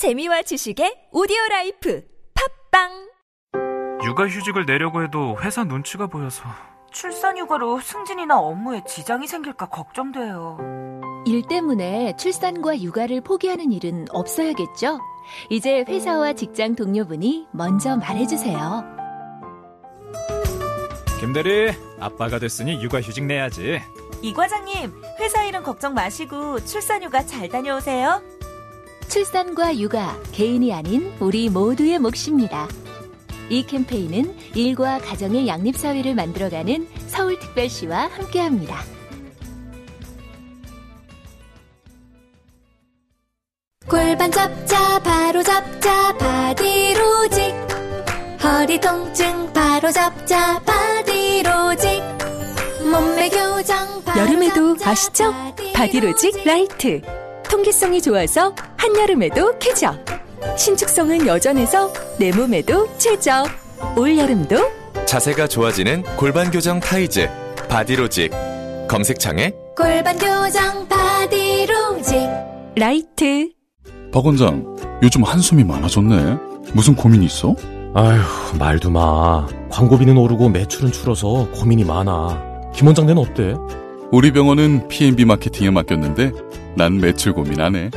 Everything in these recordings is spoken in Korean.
재미와 지식의 오디오 life 팟빵 육아휴직을 내려고 해도 회사 눈치가 보여서 출산 휴가로 승진이나 업무에 지장이 생길까 걱정돼요. 일 때문에 출산과 육아를 포기하는 일은 없어야겠죠? 이제 회사와 직장 동료분이 먼저 말해주세요. 김대리, 아빠가 됐으니 육아휴직 내야지. 이 과장님, 회사 일은 걱정 마시고 출산휴가 잘 다녀오세요. 출산과 육아, 개인이 아닌 우리 모두의 몫입니다. 이 캠페인은 일과 가정의 양립사회를 만들어가는 서울특별시와 함께합니다. 골반 잡자 바로 잡자 바디로직 허리 통증 바로 잡자 바디로직 몸매 교정 바로 여름에도 잡자, 아시죠? 바디로직 라이트 통기성이 좋아서 한여름에도 쾌적 신축성은 여전해서 내 몸에도 최적 올여름도 자세가 좋아지는 골반 교정 타이즈 바디로직 검색창에 골반 교정 바디로직 라이트 박 원장, 요즘 한숨이 많아졌네. 무슨 고민 있어? 아휴, 말도 마. 광고비는 오르고 매출은 줄어서 고민이 많아. 김 원장네는 어때? 우리 병원은 P&B 마케팅에 맡겼는데 난 매출 고민 안 해.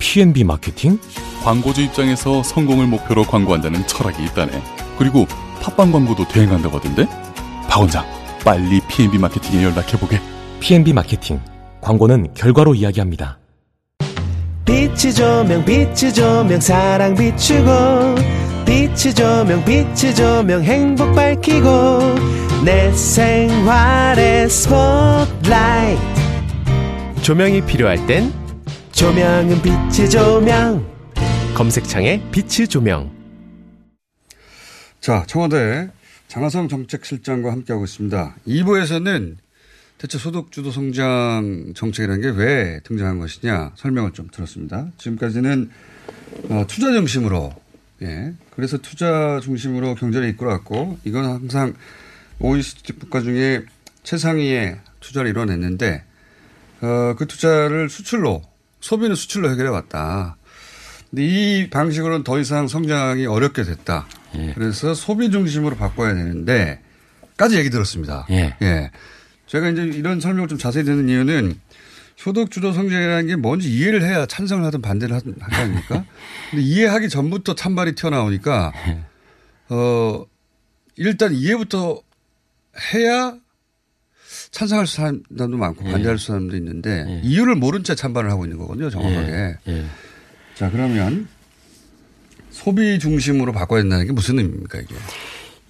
P&B 마케팅? 광고주 입장에서 성공을 목표로 광고한다는 철학이 있다네. 그리고 팟빵 광고도 대행한다고 하던데? 박 원장, 빨리 P&B 마케팅에 연락해보게. P&B 마케팅. 광고는 결과로 이야기합니다. 빛이 조명 빛이 조명 사랑 비추고 빛이 조명 빛이 조명 행복 밝히고 내 생활의 스포트라이트 조명이 필요할 땐 조명은 빛이 조명 검색창에 빛이 조명 자, 청와대 장하성 정책실장과 함께하고 있습니다. 2부에서는 대체 소득주도 성장 정책이라는 게 왜 등장한 것이냐 설명을 좀 들었습니다. 지금까지는 어, 투자 중심으로 예 그래서 투자 중심으로 경제를 이끌어왔고 이건 항상 OECD 국가 중에 최상위의 투자를 이뤄냈는데 어, 그 투자를 수출로 소비는 수출로 해결해 왔다. 근데 이 방식으로는 더 이상 성장이 어렵게 됐다. 그래서 소비 중심으로 바꿔야 되는데 까지 얘기 들었습니다. 예. 예. 제가 이제 이런 설명을 좀 자세히 듣는 이유는 소득 주도 성장이라는 게 뭔지 이해를 해야 찬성을 하든 반대를 하든 할 거 아닙니까? 근데 이해하기 전부터 찬발이 튀어나오니까, 어, 일단 이해부터 해야 찬성할 사람도 많고 예. 반대할 사람도 있는데 이유를 모른 채 찬발을 하고 있는 거거든요, 정확하게. 예. 예. 자, 그러면 소비 중심으로 바꿔야 된다는 게 무슨 의미입니까, 이게?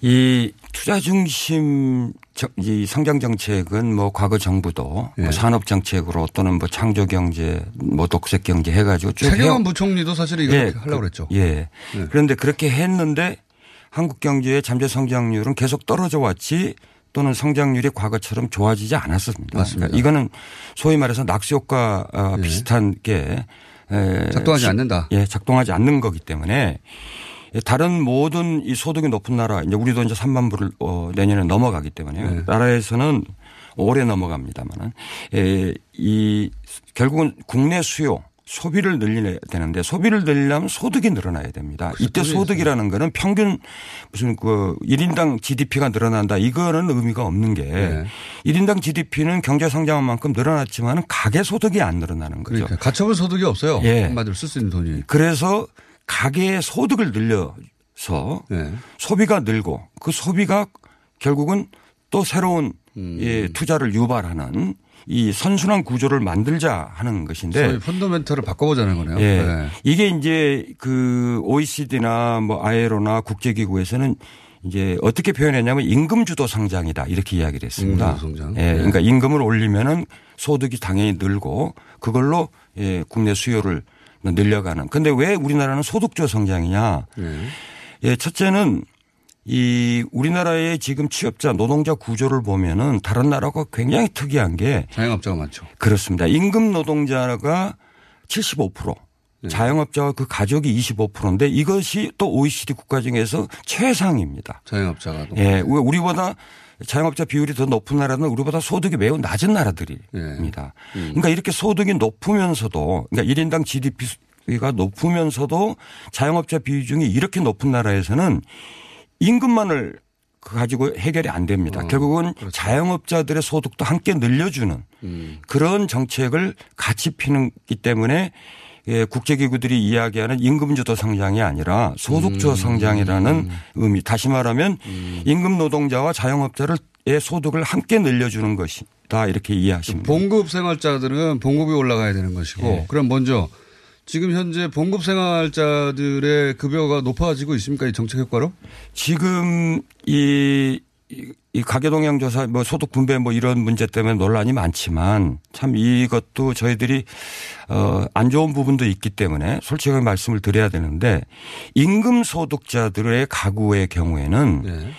이 투자 중심 저- 이 성장 정책은 뭐 과거 정부도 예. 뭐 산업 정책으로 또는 뭐 창조 경제 뭐 독색 경제 해가지고 쭉 최경환 부총리도 사실 이거 예, 렇게 하려고 그- 그랬죠. 예. 그런데 그렇게 했는데 한국 경제의 잠재 성장률은 계속 떨어져 왔지 또는 성장률이 과거처럼 좋아지지 않았습니다. 맞습니다. 그러니까 이거는 소위 말해서 낙수 효과 어, 예. 비슷한 게 에, 작동하지 시- 않는다. 예, 작동하지 않는 거기 때문에 다른 모든 이 소득이 높은 나라 이제 우리도 이제 3만 불을 어, 내년에 넘어가기 때문에 네. 나라에서는 올해 넘어갑니다만은 에, 이 결국은 국내 수요 소비를 늘려야 되는데 소비를 늘리려면 소득이 늘어나야 됩니다. 이때 소득이라는 거는 평균 무슨 그 1인당 GDP가 늘어난다 이거는 의미가 없는 게 네. 1인당 GDP는 경제 성장한 만큼 늘어났지만 가계 소득이 안 늘어나는 거죠. 그러니까 가처분 소득이 없어요. 예. 한마디로 쓸 수 있는 돈이. 그래서 가계의 소득을 늘려서 네. 소비가 늘고 그 소비가 결국은 또 새로운 음. 예, 투자를 유발하는 이 선순환 구조를 만들자 하는 것인데 소위 펀더멘털을 바꿔보자는 거네요. 예. 네. 이게 이제 그 OECD나 뭐 아에로나 국제기구에서는 이제 어떻게 표현했냐면 임금 주도 성장이다 이렇게 이야기를 했습니다. 임금 주도 성장. 예. 네. 그러니까 임금을 올리면은 소득이 당연히 늘고 그걸로 예, 국내 수요를 늘려가는. 근데 왜 우리나라는 소득주 성장이냐? 네. 예, 첫째는 이 우리나라의 지금 취업자 노동자 구조를 보면은 다른 나라가 굉장히 특이한 게 자영업자가 많죠. 그렇습니다. 임금 노동자가 75% 자영업자와 그 가족이 25%인데 이것이 또 OECD 국가 중에서 최상입니다. 자영업자가. 예, 우리보다 자영업자 비율이 더 높은 나라는 우리보다 소득이 매우 낮은 나라들입니다. 예. 음. 그러니까 이렇게 소득이 높으면서도 그러니까 1인당 GDP 소득비가 높으면서도 자영업자 비중이 이렇게 높은 나라에서는 임금만을 가지고 해결이 안 됩니다. 결국은 자영업자들의 소득도 함께 늘려주는 그런 정책을 같이 피는기 때문에 예, 국제기구들이 이야기하는 임금주도 성장이 아니라 소득주도 성장이라는 의미. 다시 말하면 임금 노동자와 자영업자를 의 소득을 함께 늘려주는 것이다 이렇게 이해하시면 됩니다. 봉급 생활자들은 봉급이 올라가야 되는 것이고 예. 그럼 먼저 지금 현재 봉급 생활자들의 급여가 높아지고 있습니까? 이 정책 효과로? 지금 이, 이- 이 가계동향 조사 뭐 소득 분배 뭐 이런 문제 때문에 논란이 많지만 참 이것도 저희들이 어, 안 좋은 부분도 있기 때문에 솔직하게 말씀을 드려야 되는데 임금 소득자들의 가구의 경우에는 예.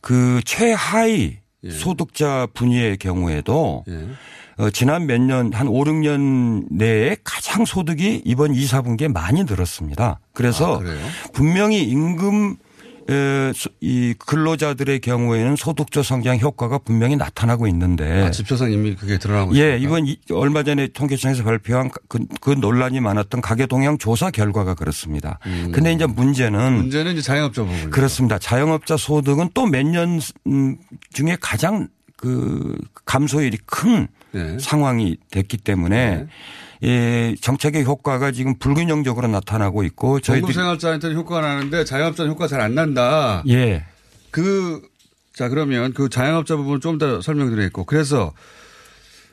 그 최하위 소득자 분위의 경우에도 예. 어, 지난 몇 년, 한 5, 6년 내에 가장 소득이 이번 2, 4분기에 많이 늘었습니다. 그래서 분명히 임금 이 근로자들의 경우에는 소득조 성장 효과가 분명히 나타나고 있는데. 아, 지표상 이미 그게 드러나고 예, 있습니까? 이번 이- 얼마 전에 통계청에서 발표한 그, 그 논란이 많았던 가계 동향 조사 결과가 그렇습니다. 근데 이제 문제는 음. 문제는 이제 자영업자 부분. 그렇습니다. 자영업자 소득은 또 몇년 음, 중에 가장 그 감소율이 큰 네. 상황이 됐기 때문에 예, 정책의 효과가 지금 불균형적으로 나타나고 있고 봉급 저희들이 생활자한테는 효과가 나는데 자영업자는 효과가 잘안 난다. 예. 그, 자, 그러면 그 자영업자 부분 좀 더 설명드리겠고. 그래서,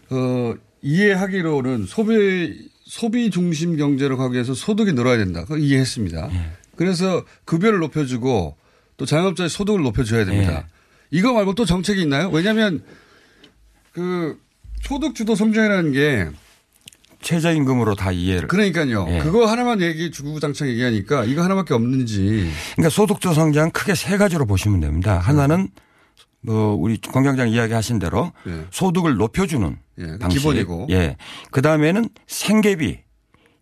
어, 이해하기로는 소비, 소비 중심 경제로 가기 위해서 소득이 늘어야 된다. 그거 이해했습니다. 예. 그래서 급여를 높여주고 또 자영업자의 소득을 높여줘야 됩니다. 예. 이거 말고 또 정책이 있나요? 왜냐하면 그 소득 주도 성장이라는 게 최저임금으로 다 이해를. 그러니까요. 예. 그거 하나만 얘기 주구장창 얘기하니까 이거 하나밖에 없는지. 그러니까 소득조 성장 크게 세 가지로 보시면 됩니다. 하나는 뭐 우리 공장장 이야기하신 대로 예. 소득을 높여주는 예, 방식. 기본이고. 예. 그 다음에는 생계비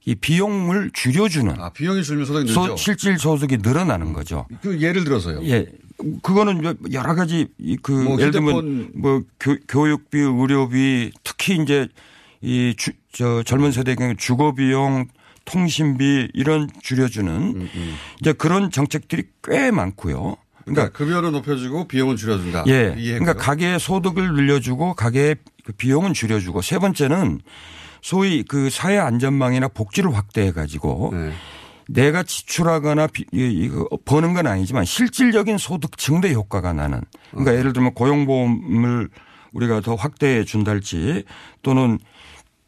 이 비용을 줄여주는. 아, 비용이 줄면 소득이 소- 늘죠. 실질 소득이 늘어나는 거죠. 그 예를 들어서요. 예. 그거는 여러 가지 이그뭐 예를 들면. 뭐 교, 교육비, 의료비 특히 이제 이 주, 저 젊은 세대 경우 주거 비용, 통신비 이런 줄여주는 음, 이제 그런 정책들이 꽤 많고요. 그러니까 급여는 높여주고 비용은 줄여준다. 예. 그러니까 가계의 소득을 늘려주고 가계의 그 비용은 줄여주고 세 번째는 소위 그 사회 안전망이나 복지를 확대해 가지고 네. 내가 지출하거나 비, 이- 이거 버는 건 아니지만 실질적인 소득 증대 효과가 나는 그러니까 예를 들면 고용보험을 우리가 더 확대해 준달지 또는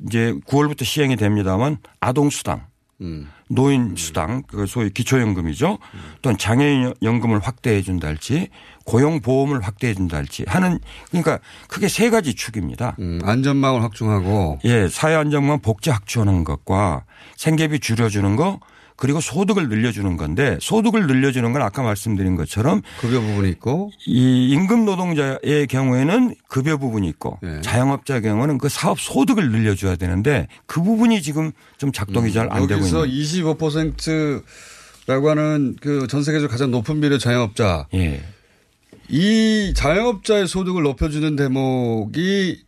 이제 9월부터 시행이 됩니다만 아동수당 음. 노인수당, 그 소위 기초연금이죠. 또는 장애인연금을 확대해 준달지, 고용보험을 확대해 준달지 하는 그러니까 크게 세 가지 축입니다. 음, 안전망을 확충하고 예, 사회 안정망 복지 확충하는 것과 생계비 줄여주는 거 그리고 소득을 늘려주는 건데 소득을 늘려주는 건 아까 말씀드린 것처럼 급여 부분이 있고 이 임금 노동자의 경우에는 급여 부분이 있고 네. 자영업자 경우는 그 사업 소득을 늘려줘야 되는데 그 부분이 지금 좀 작동이 잘안 되고 음, 여기서 있는. 25%라고 하는 그 전 세계적으로 가장 높은 비율의 자영업자. 예. 이 자영업자의 소득을 높여주는 대목이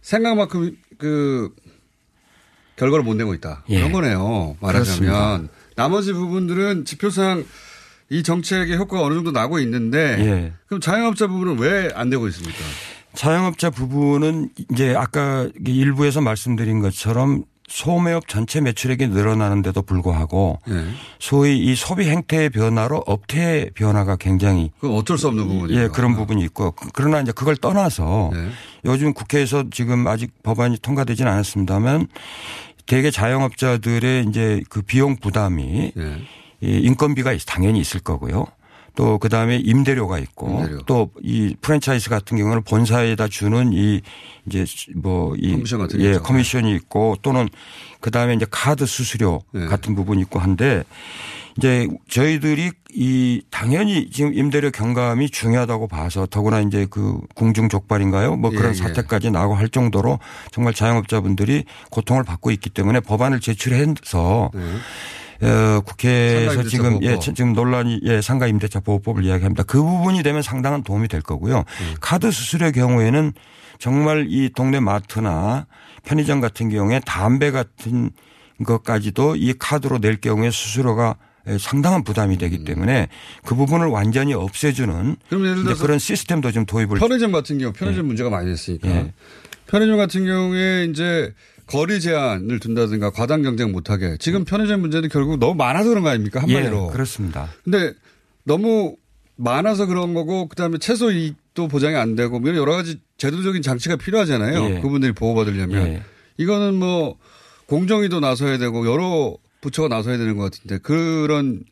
생각만큼 그 결과를 못 내고 있다. 예. 그런 거네요. 말하자면 그렇습니다. 나머지 부분들은 지표상 이 정책의 효과가 어느 정도 나고 있는데 예. 그럼 자영업자 부분은 왜 안 되고 있습니까? 자영업자 부분은 이제 아까 일부에서 말씀드린 것처럼 소매업 전체 매출액이 늘어나는데도 불구하고 예. 소위 이 소비 행태의 변화로 업태 변화가 굉장히 그건 어쩔 수 없는 부분이죠. 예, 그런 부분이 있고 그러나 이제 그걸 떠나서 네. 요즘 국회에서 지금 아직 법안이 통과되지는 않았습니다만 대개 자영업자들의 이제 그 비용 부담이 예. 이 인건비가 있- 당연히 있을 거고요. 또 그다음에 임대료가 있고 임대료. 또이 프랜차이즈 같은 경우는 본사에다 주는 이 이제 뭐이 커미션 예. 커미션이 있고 또는 그다음에 이제 카드 수수료 네. 같은 부분이 있고 한데 이제 저희들이 이 당연히 지금 임대료 경감이 중요하다고 봐서 더구나 이제 그 궁중 족발인가요? 뭐 그런 예, 예. 사태까지 나고 할 정도로 정말 자영업자분들이 고통을 받고 있기 때문에 법안을 제출해서 어, 국회에서 지금 예, 보호법. 지금 논란이 예, 상가 임대차 보호법을 이야기합니다. 그 부분이 되면 상당한 도움이 될 거고요. 음. 카드 수수료의 경우에는 정말 이 동네 마트나 편의점 같은 경우에 담배 같은 것까지도 이 카드로 낼 경우에 수수료가 상당한 부담이 되기 때문에 그 부분을 완전히 없애주는 그럼 예를 들어서 그런 시스템도 좀 도입을 편의점 같은 경우 편의점 예. 문제가 많이 됐으니까 예. 편의점 같은 경우에 이제 거리 제한을 둔다든가 과당 경쟁 못하게 지금 편의점 문제는 결국 너무 많아서 그런 거 아닙니까 한마디로. 예, 그렇습니다. 근데 너무 많아서 그런 거고 그다음에 최소 이익도 보장이 안 되고 뭐 이런 여러 가지 제도적인 장치가 필요하잖아요. 예. 그분들이 보호받으려면 예. 이거는 뭐 공정위도 나서야 되고 여러 부처가 나서야 되는 것 같은데 그런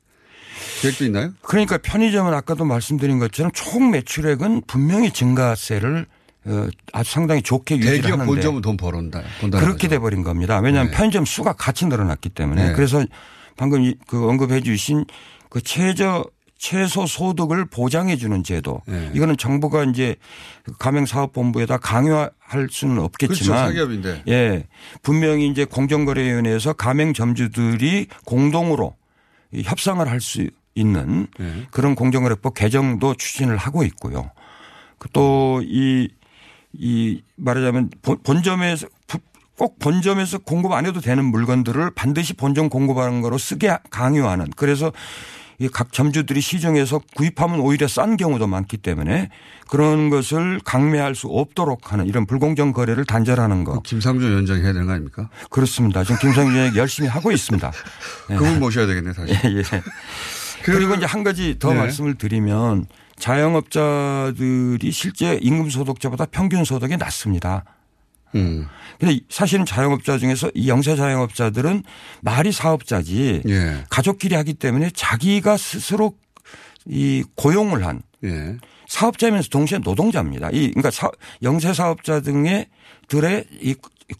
계획도 있나요? 그러니까 편의점은 아까도 말씀드린 것처럼 총 매출액은 분명히 증가세를 어, 아주 상당히 좋게 유지를 대기업 본점은 돈 벌었다. 그렇게 돼 버린 겁니다. 왜냐하면 네. 편의점 수가 같이 늘어났기 때문에 네. 그래서 방금 이- 그 언급해 주신 그 최저 최소 소득을 보장해 주는 제도 네. 이거는 정부가 이제 가맹사업본부에다 강요할 수는 그렇죠. 없겠지만 사기업인데. 예 분명히 이제 공정거래위원회에서 가맹점주들이 공동으로 이 협상을 할 수 있는 네. 그런 공정거래법 개정도 추진을 하고 있고요. 또이이 말하자면 본- 본점에서 부- 꼭 본점에서 공급 안 해도 되는 물건들을 반드시 본점 공급하는 거로 쓰게 강요하는 그래서 이 각 점주들이 시중에서 구입하면 오히려 싼 경우도 많기 때문에 그런 것을 강매할 수 없도록 하는 이런 불공정 거래를 단절하는 거. 김상조 위원장이 해야 되는 거 아닙니까? 그렇습니다. 지금 김상조 위원장이 열심히 하고 있습니다. 예. 그분 모셔야 되겠네 다시. 예, 예. 그리고 이제 한 가지 더 네. 말씀을 드리면 자영업자들이 실제 임금 소득자보다 평균 소득이 낮습니다. 음. 근데 사실은 자영업자 중에서 이 영세 자영업자들은 말이 사업자지 예. 가족끼리 하기 때문에 자기가 스스로 이 고용을 한 예. 사업자면서 동시에 노동자입니다. 이 그러니까 사, 영세 사업자 등의 들의 이,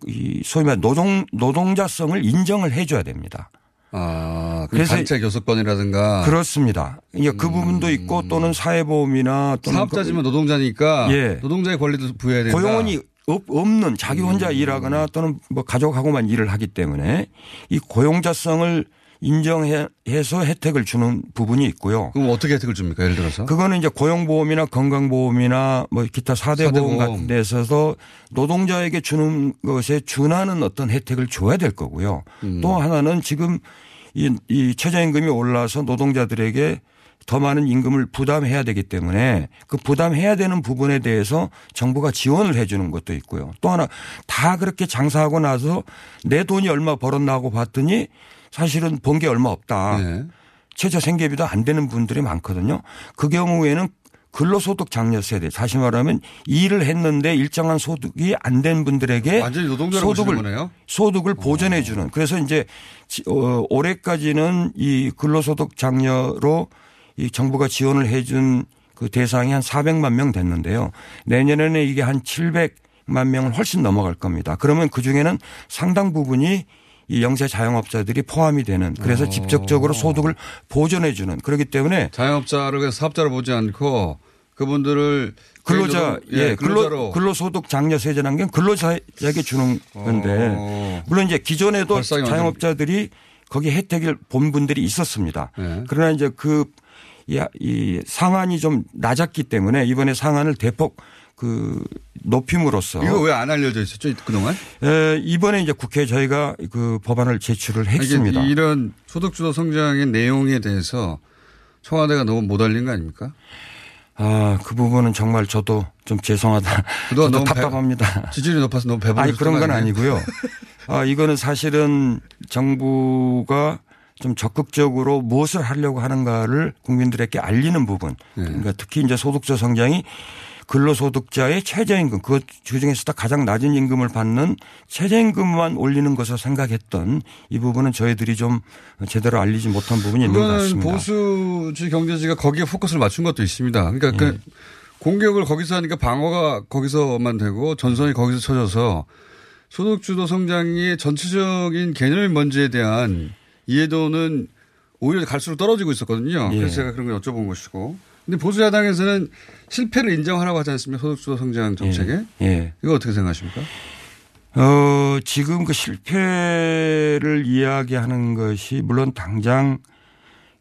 이 소위 말 노동 노동자성을 인정을 해줘야 됩니다. 아, 그 그래서 단체 교섭권이라든가 그렇습니다. 이게 그 부분도 있고 또는 사회보험이나 또는 사업자지만 노동자니까 예. 노동자의 권리도 부여해야 된다. 고용원이 없- 없는 자기 혼자 일하거나 또는 뭐 가족하고만 일을 하기 때문에 이 고용자성을 인정해서 혜택을 주는 부분이 있고요. 그럼 어떻게 혜택을 줍니까? 예를 들어서 그거는 이제 고용보험이나 건강보험이나 뭐 기타 사대보험 사대보험. 같은 데서도 노동자에게 주는 것에 준하는 어떤 혜택을 줘야 될 거고요. 음. 또 하나는 지금 이, 이 최저임금이 올라서 노동자들에게 더 많은 임금을 부담해야 되기 때문에 그 부담해야 되는 부분에 대해서 정부가 지원을 해 주는 것도 있고요. 또 하나 다 그렇게 장사하고 나서 내 돈이 얼마 벌었나 하고 봤더니 사실은 본 게 얼마 없다. 네. 최저 생계비도 안 되는 분들이 많거든요. 그 경우에는 근로소득 장려 세대, 다시 말하면 일을 했는데 일정한 소득이 안 된 분들에게 소득을. 소득을 보전해 주는. 그래서 이제 지- 어, 올해까지는 이 근로소득 장려로 이 정부가 지원을 해준 그 대상이 한 400만 명 됐는데요. 내년에는 이게 한 700만 명을 훨씬 넘어갈 겁니다. 그러면 그 중에는 상당 부분이 이 영세 자영업자들이 포함이 되는 그래서 직접적으로 소득을 보전해 주는 그렇기 때문에 자영업자를 사업자로 보지 않고 그분들을 근로자 노동- 예, 근로 근로소득 장려 세제라는 게 근로자에게 주는 건데 어. 물론 이제 기존에도 자영업자들이 거기 혜택을 본 분들이 있었습니다. 네. 그러나 이제 그 이, 이 상한이 좀 낮았기 때문에 이번에 상한을 대폭 그 높임으로써 이거 왜 안 알려져 있었죠 그동안? 에, 이번에 이제 국회에 저희가 그 법안을 제출을 했습니다. 이런 소득주도 성장의 내용에 대해서 청와대가 너무 못 알린 거 아닙니까? 아, 그 부분은 정말 저도 좀 죄송하다. 저도 너무 배- 답답합니다. 지지율이 높아서 너무 배부르 아니, 그런 건 아니고요. 아, 이거는 사실은 정부가 좀 적극적으로 무엇을 하려고 하는가를 국민들에게 알리는 부분. 네. 그러니까 특히 이제 소득자 성장이 근로소득자의 최저임금 그 중에서도 가장 낮은 임금을 받는 최저임금만 올리는 것으로 생각했던 이 부분은 저희들이 좀 제대로 알리지 못한 부분이 있는 것 같습니다. 보수주의 경제지가 거기에 포커스를 맞춘 것도 있습니다. 그러니까 그 예. 공격을 거기서 하니까 방어가 거기서만 되고 전선이 거기서 쳐져서 소득주도 성장의 전체적인 개념이 뭔지에 대한 이해도는 오히려 갈수록 떨어지고 있었거든요. 예. 그래서 제가 그런 걸 여쭤본 것이고. 근데 보수야당에서는 실패를 인정하라고 하지 않습니까? 소득주도 성장 정책에. 예. 이거 어떻게 생각하십니까? 어, 지금 그 실패를 이야기하는 것이 물론 당장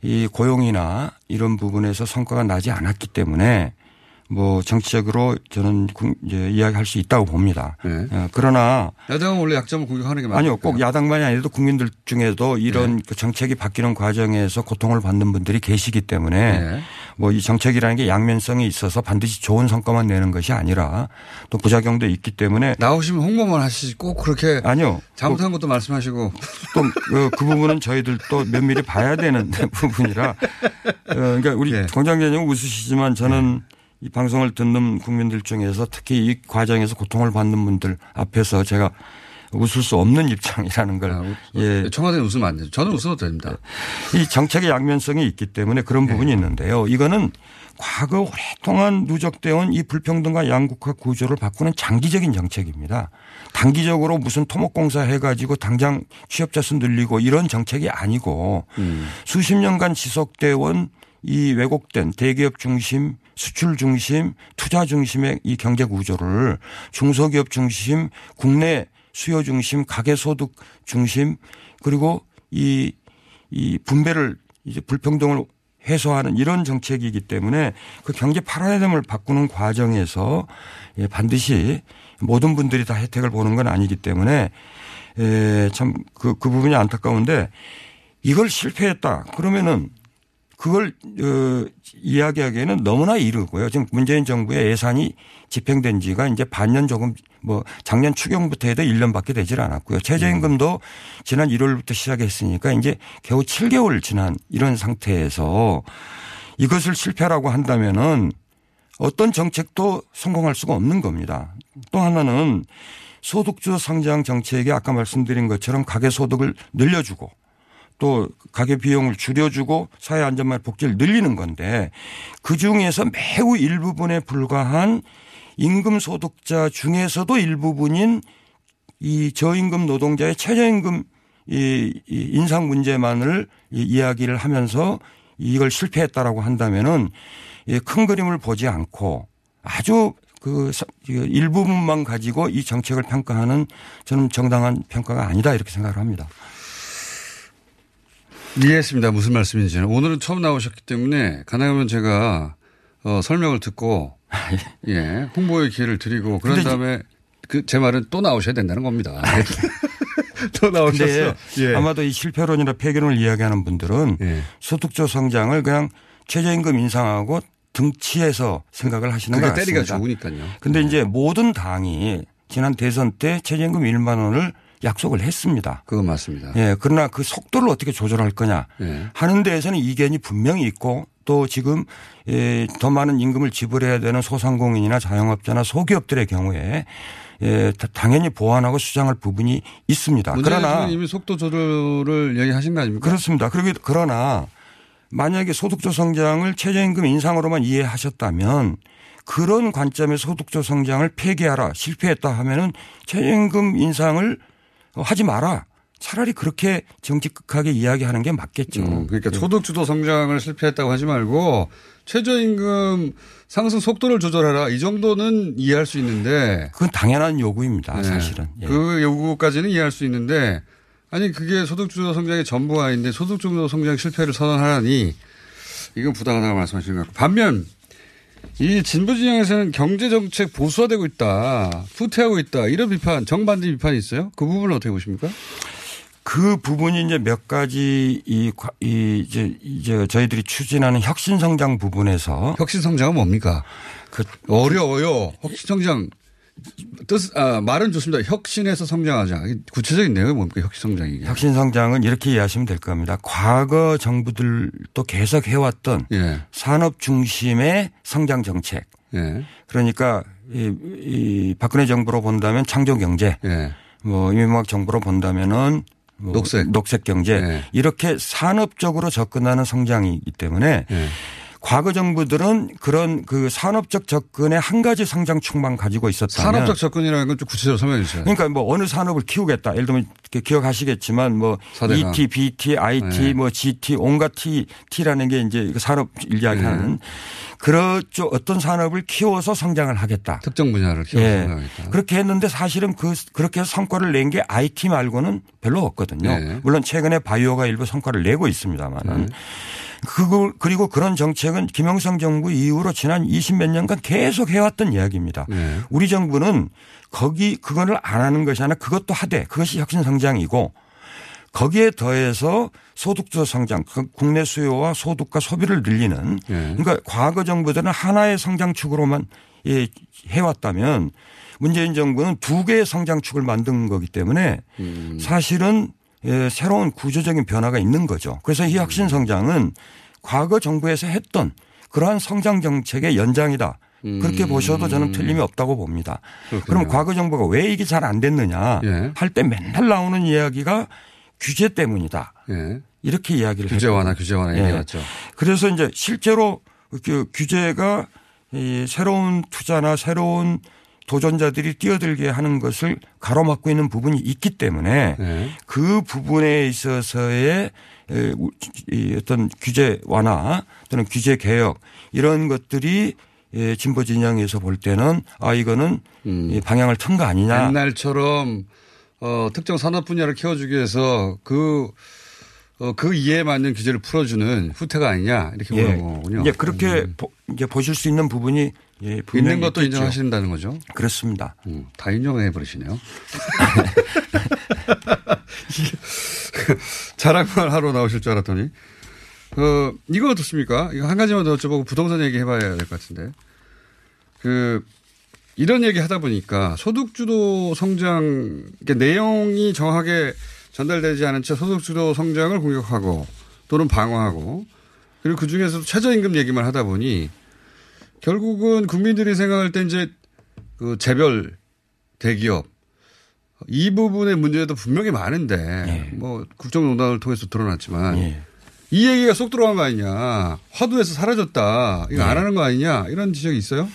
이 고용이나 이런 부분에서 성과가 나지 않았기 때문에 뭐 정치적으로 저는 국- 이제 이야기할 수 있다고 봅니다. 네. 어, 그러나 야당은 원래 약점을 공격하는 게 맞아요. 아니요, 꼭 야당만이 아니라도 국민들 중에도 이런 네. 그 정책이 바뀌는 과정에서 고통을 받는 분들이 계시기 때문에 네. 뭐이 정책이라는 게 양면성이 있어서 반드시 좋은 성과만 내는 것이 아니라 또 부작용도 있기 때문에 나오시면 홍보만 하시지 꼭 그렇게 아니요. 잘못한 것도 말씀하시고 또그 그 부분은 저희들도 면밀히 봐야 되는 부분이라 어, 그러니까 우리 예. 공장장님 웃으시지만 저는 이 방송을 듣는 국민들 중에서 특히 이 과정에서 고통을 받는 분들 앞에서 제가 웃을 수 없는 입장이라는 걸 예. 청와대는 웃으면 안 되죠. 저는 웃어도 됩니다. 이 정책의 양면성이 있기 때문에 그런 네. 부분이 있는데요. 이거는 과거 오랫동안 누적되어 온 이 불평등과 양극화 구조를 바꾸는 장기적인 정책입니다. 단기적으로 무슨 토목공사 해가지고 당장 취업자 수 늘리고 이런 정책이 아니고 음. 수십 년간 지속되어 온 이 왜곡된 대기업 중심, 수출 중심, 투자 중심의 이 경제 구조를 중소기업 중심, 국내 수요 중심, 가계 소득 중심 그리고 이, 이 분배를 이제 불평등을 해소하는 이런 정책이기 때문에 그 경제 파라다임을 바꾸는 과정에서 예, 반드시 모든 분들이 다 혜택을 보는 건 아니기 때문에 참그 그 부분이 안타까운데 이걸 실패했다. 그러면은 그걸 어, 이야기하기에는 너무나 이르고요. 지금 문재인 정부의 예산이 집행된 지가 이제 반년 조금 뭐 작년 추경부터 해도 1년밖에 되질 않았고요. 최저임금도 지난 1월부터 시작했으니까 이제 겨우 7개월 지난 이런 상태에서 이것을 실패라고 한다면은 어떤 정책도 성공할 수가 없는 겁니다. 또 하나는 소득주 성장 정책이 아까 말씀드린 것처럼 가계 소득을 늘려주고 또 가계 비용을 줄여주고 사회 안전망 복지를 늘리는 건데 그 중에서 매우 일부분에 불과한 임금 소득자 중에서도 일부분인 이 저임금 노동자의 최저임금 이 인상 문제만을 이야기를 하면서 이걸 실패했다라고 한다면은 큰 그림을 보지 않고 아주 그 일부분만 가지고 이 정책을 평가하는 저는 정당한 평가가 아니다 이렇게 생각을 합니다. 이해했습니다. 무슨 말씀인지는. 오늘은 처음 나오셨기 때문에 가능하면 제가 어, 설명을 듣고 예, 홍보의 기회를 드리고 그런 다음에 그 제 말은 또 나오셔야 된다는 겁니다. 또 나오셨어요. 예. 아마도 이 실패론이나 폐견을 이야기하는 분들은 예. 소득조 성장을 그냥 최저임금 인상하고 등치해서 생각을 하시는 것 같습니다. 때리가 좋으니까요. 근데 이제 모든 당이 지난 대선 때 최저임금 1만 원을 약속을 했습니다. 그건 맞습니다. 예. 그러나 그 속도를 어떻게 조절할 거냐 예. 하는 데에서는 이견이 분명히 있고 또 지금 예, 더 많은 임금을 지불해야 되는 소상공인이나 자영업자나 소기업들의 경우에 예, 당연히 보완하고 수정할 부분이 있습니다. 그러나 이미 속도 조절을 얘기하신 거 아닙니까? 그렇습니다. 그리고 그러나 만약에 소득조 성장을 최저임금 인상으로만 이해하셨다면 그런 관점의 소득조 성장을 폐기하라 실패했다 하면은 최저임금 인상을 하지 마라. 차라리 그렇게 정직하게 이야기하는 게 맞겠죠. 음, 그러니까 소득주도 성장을 실패했다고 하지 말고 최저임금 상승 속도를 조절하라 이 정도는 이해할 수 있는데 그건 당연한 요구입니다. 네. 사실은. 예. 그 요구까지는 이해할 수 있는데 아니 그게 소득주도 성장의 전부가 아닌데 소득주도 성장 실패를 선언하라니 이건 부당하다고 말씀하시는 것 같고 반면 이 진보 진영에서는 경제 정책 보수화되고 있다, 후퇴하고 있다 이런 비판, 정반대 비판이 있어요. 그 부분은 어떻게 보십니까? 그 부분이 이제 몇 가지 이, 이 이제 이제 저희들이 추진하는 혁신 성장 부분에서 혁신 성장은 뭡니까? 그 어려워요. 혁신 성장 뜻 아, 말은 좋습니다. 혁신해서 성장하자. 구체적인 내용이 뭡니까? 혁신 성장이. 혁신 성장은 이렇게 이해하시면 될 겁니다. 과거 정부들도 계속 해왔던 예. 산업 중심의 성장 정책. 예. 그러니까 이, 이 박근혜 정부로 본다면 창조 경제. 예. 뭐 이명박 정부로 본다면은 뭐 녹색. 녹색 경제 예. 이렇게 산업적으로 접근하는 성장이기 때문에 예. 과거 정부들은 그런 그 산업적 접근의 한 가지 성장 축만 가지고 있었다면 산업적 접근이라는 건 좀 구체적으로 설명해 주세요. 그러니까 뭐 어느 산업을 키우겠다. 예를 들면 기억하시겠지만 뭐 사대강. ET, BT, IT, 네. 뭐 GT 온갖 T, T라는 게 이제 그 산업 이야기하는 네. 그렇죠. 어떤 산업을 키워서 성장을 하겠다. 특정 분야를 키워서 예. 성장하겠다. 그렇게 했는데 사실은 그 그렇게 해서 성과를 낸 게 IT 말고는 별로 없거든요. 네. 물론 최근에 바이오가 일부 성과를 내고 있습니다만은 그걸 그리고 그런 정책은 김영삼 정부 이후로 지난 20몇 년간 계속 해왔던 이야기입니다. 네. 우리 정부는 거기 그거를 안 하는 것이 아니라 그것도 하되 그것이 혁신 성장이고 거기에 더해서 소득주도 성장, 그 국내 수요와 소득과 소비를 늘리는 네. 그러니까 과거 정부들은 하나의 성장축으로만 예, 해왔다면 문재인 정부는 두 개의 성장축을 만든 거기 때문에 음. 사실은 예, 새로운 구조적인 변화가 있는 거죠. 그래서 이 혁신 성장은 과거 정부에서 했던 그러한 성장 정책의 연장이다. 그렇게 보셔도 저는 틀림이 없다고 봅니다. 음. 그렇군요. 그럼 과거 정부가 왜 이게 잘 안 됐느냐 예. 할때 맨날 나오는 이야기가 규제 때문이다. 예. 이렇게 이야기를 규제. 완화, 규제 완화 예. 얘기했죠. 그래서 이제 실제로 그 규제가 이 새로운 투자나 새로운 도전자들이 뛰어들게 하는 것을 가로막고 있는 부분이 있기 때문에 네. 그 부분에 있어서의 어떤 규제 완화 또는 규제 개혁 이런 것들이 예, 진보 진영에서 볼 때는 아 이거는 이 방향을 튼 거 아니냐. 옛날처럼 어, 특정 산업 분야를 키워주기 위해서 그, 어, 그 이해에 맞는 규제를 풀어주는 후퇴가 아니냐 이렇게 예. 보는 거군요. 이제 그렇게 보, 이제 보실 수 있는 부분이 예, 있는 것도 있겠죠. 인정하신다는 거죠. 그렇습니다. 음, 다 인정해 버리시네요. 자랑만 하러 나오실 줄 알았더니. 어, 이거 어떻습니까? 이거 한 가지만 더 여쭤보고 부동산 얘기 해봐야 될 것 같은데. 그, 이런 얘기 하다 보니까 소득주도 성장, 그러니까 내용이 정확하게 전달되지 않은 채 소득주도 성장을 공격하고 또는 방어하고 그리고 그 중에서도 최저임금 얘기만 하다 보니 결국은 국민들이 생각할 때 이제 그 재벌 대기업 이 부분의 문제도 분명히 많은데 뭐 국정농단을 통해서 드러났지만 예. 이 얘기가 쏙 들어간 거 아니냐 화두에서 사라졌다 이거 안 예. 하는 거 아니냐 이런 지적이 있어요?